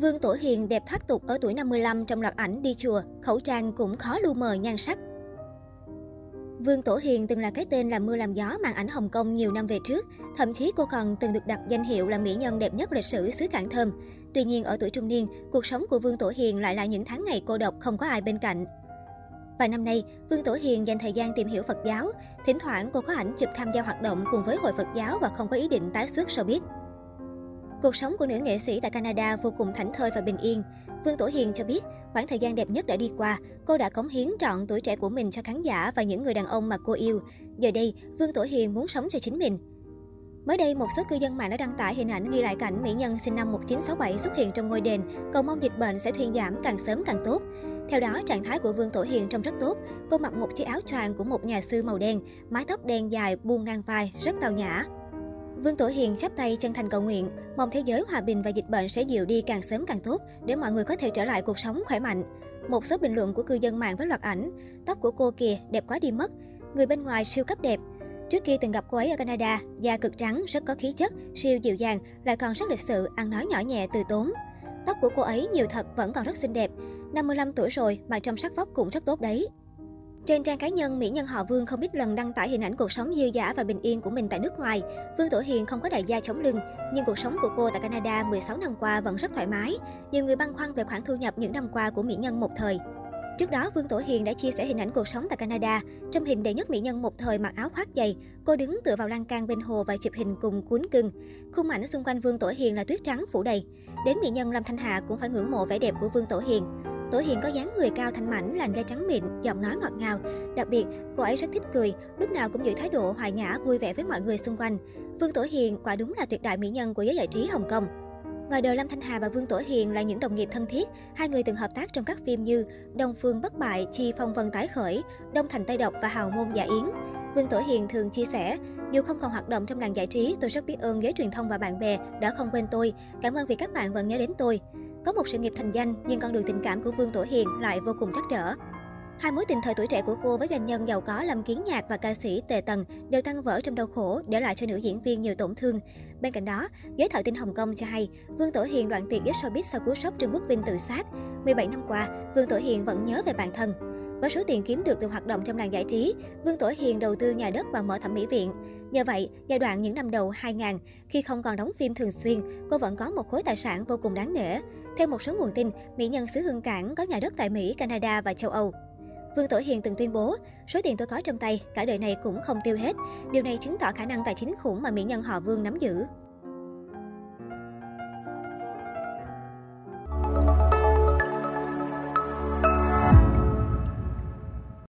Vương Tổ Hiền đẹp thoát tục ở tuổi 55 trong loạt ảnh đi chùa, khẩu trang cũng khó lu mờ nhan sắc. Vương Tổ Hiền từng là cái tên làm mưa làm gió màn ảnh Hồng Kông nhiều năm về trước, thậm chí cô còn từng được đặt danh hiệu là mỹ nhân đẹp nhất lịch sử xứ Cảng Thơm. Tuy nhiên ở tuổi trung niên, cuộc sống của Vương Tổ Hiền lại là những tháng ngày cô độc không có ai bên cạnh. Vài năm nay, Vương Tổ Hiền dành thời gian tìm hiểu Phật giáo. Thỉnh thoảng cô có ảnh chụp tham gia hoạt động cùng với Hội Phật giáo và không có ý định tái xuất showbiz. Cuộc sống của nữ nghệ sĩ tại Canada vô cùng thảnh thơi và bình yên. Vương Tổ Hiền cho biết, khoảng thời gian đẹp nhất đã đi qua, cô đã cống hiến trọn tuổi trẻ của mình cho khán giả và những người đàn ông mà cô yêu. Giờ đây, Vương Tổ Hiền muốn sống cho chính mình. Mới đây, một số cư dân mạng đã đăng tải hình ảnh ghi lại cảnh mỹ nhân sinh năm 1967 xuất hiện trong ngôi đền, cầu mong dịch bệnh sẽ thuyên giảm càng sớm càng tốt. Theo đó, trạng thái của Vương Tổ Hiền trông rất tốt. Cô mặc một chiếc áo choàng của một nhà sư màu đen, mái tóc đen dài buông ngang vai, rất tao nhã. Vương Tổ Hiền chắp tay chân thành cầu nguyện, mong thế giới hòa bình và dịch bệnh sẽ dịu đi càng sớm càng tốt để mọi người có thể trở lại cuộc sống khỏe mạnh. Một số bình luận của cư dân mạng với loạt ảnh, tóc của cô kìa đẹp quá đi mất, người bên ngoài siêu cấp đẹp. Trước kia từng gặp cô ấy ở Canada, da cực trắng, rất có khí chất, siêu dịu dàng, lại còn rất lịch sự, ăn nói nhỏ nhẹ từ tốn. Tóc của cô ấy nhiều thật vẫn còn rất xinh đẹp. 55 tuổi rồi mà trong sắc vóc cũng rất tốt đấy. Trên trang cá nhân, mỹ nhân họ Vương không ít lần đăng tải hình ảnh cuộc sống dư giả và bình yên của mình tại nước ngoài. Vương Tổ Hiền không có đại gia chống lưng, nhưng cuộc sống của cô tại Canada 16 năm qua vẫn rất thoải mái. Nhiều người băn khoăn về khoản thu nhập những năm qua của mỹ nhân một thời. Trước đó, Vương Tổ Hiền đã chia sẻ hình ảnh cuộc sống tại Canada. Trong hình đệ nhất mỹ nhân một thời mặc áo khoác dày, cô đứng tựa vào lan can bên hồ và chụp hình cùng cuốn cưng. Khung ảnh xung quanh Vương Tổ Hiền là tuyết trắng phủ đầy. Đến mỹ nhân Lâm Thanh Hà cũng phải ngưỡng mộ vẻ đẹp của Vương Tổ Hiền. Tổ Hiền có dáng người cao thanh mảnh, làn da trắng mịn, giọng nói ngọt ngào. Đặc biệt, cô ấy rất thích cười, lúc nào cũng giữ thái độ hòa nhã, vui vẻ với mọi người xung quanh. Vương Tổ Hiền quả đúng là tuyệt đại mỹ nhân của giới giải trí Hồng Kông. Ngoài đời Lâm Thanh Hà và Vương Tổ Hiền là những đồng nghiệp thân thiết, hai người từng hợp tác trong các phim như Đông Phương Bất Bại, Chi Phong Vân Tái Khởi, Đông Thành Tây Độc và Hào Môn Giả Yến. Vương Tổ Hiền thường chia sẻ, dù không còn hoạt động trong làng giải trí, tôi rất biết ơn giới truyền thông và bạn bè đã không quên tôi. Cảm ơn vì các bạn vẫn nhớ đến tôi. Có một sự nghiệp thành danh, nhưng con đường tình cảm của Vương Tổ Hiền lại vô cùng trắc trở. Hai mối tình thời tuổi trẻ của cô với doanh nhân giàu có Lâm Kiến Nhạc và ca sĩ Tề Tần đều tan vỡ trong đau khổ, để lại cho nữ diễn viên nhiều tổn thương. Bên cạnh đó, giới thợ tin Hồng Kông cho hay, Vương Tổ Hiền đoạn tuyệt với showbiz sau cú sốc Trương Quốc Vinh tự sát. 17 năm qua, Vương Tổ Hiền vẫn nhớ về bản thân. Với số tiền kiếm được từ hoạt động trong làng giải trí, Vương Tổ Hiền đầu tư nhà đất và mở thẩm mỹ viện. Nhờ vậy, giai đoạn những năm đầu 2000, khi không còn đóng phim thường xuyên, cô vẫn có một khối tài sản vô cùng đáng nể. Theo một số nguồn tin, mỹ nhân xứ Hương Cảng có nhà đất tại Mỹ, Canada và châu Âu. Vương Tổ Hiền từng tuyên bố, số tiền tôi có trong tay, cả đời này cũng không tiêu hết. Điều này chứng tỏ khả năng tài chính khủng mà mỹ nhân họ Vương nắm giữ.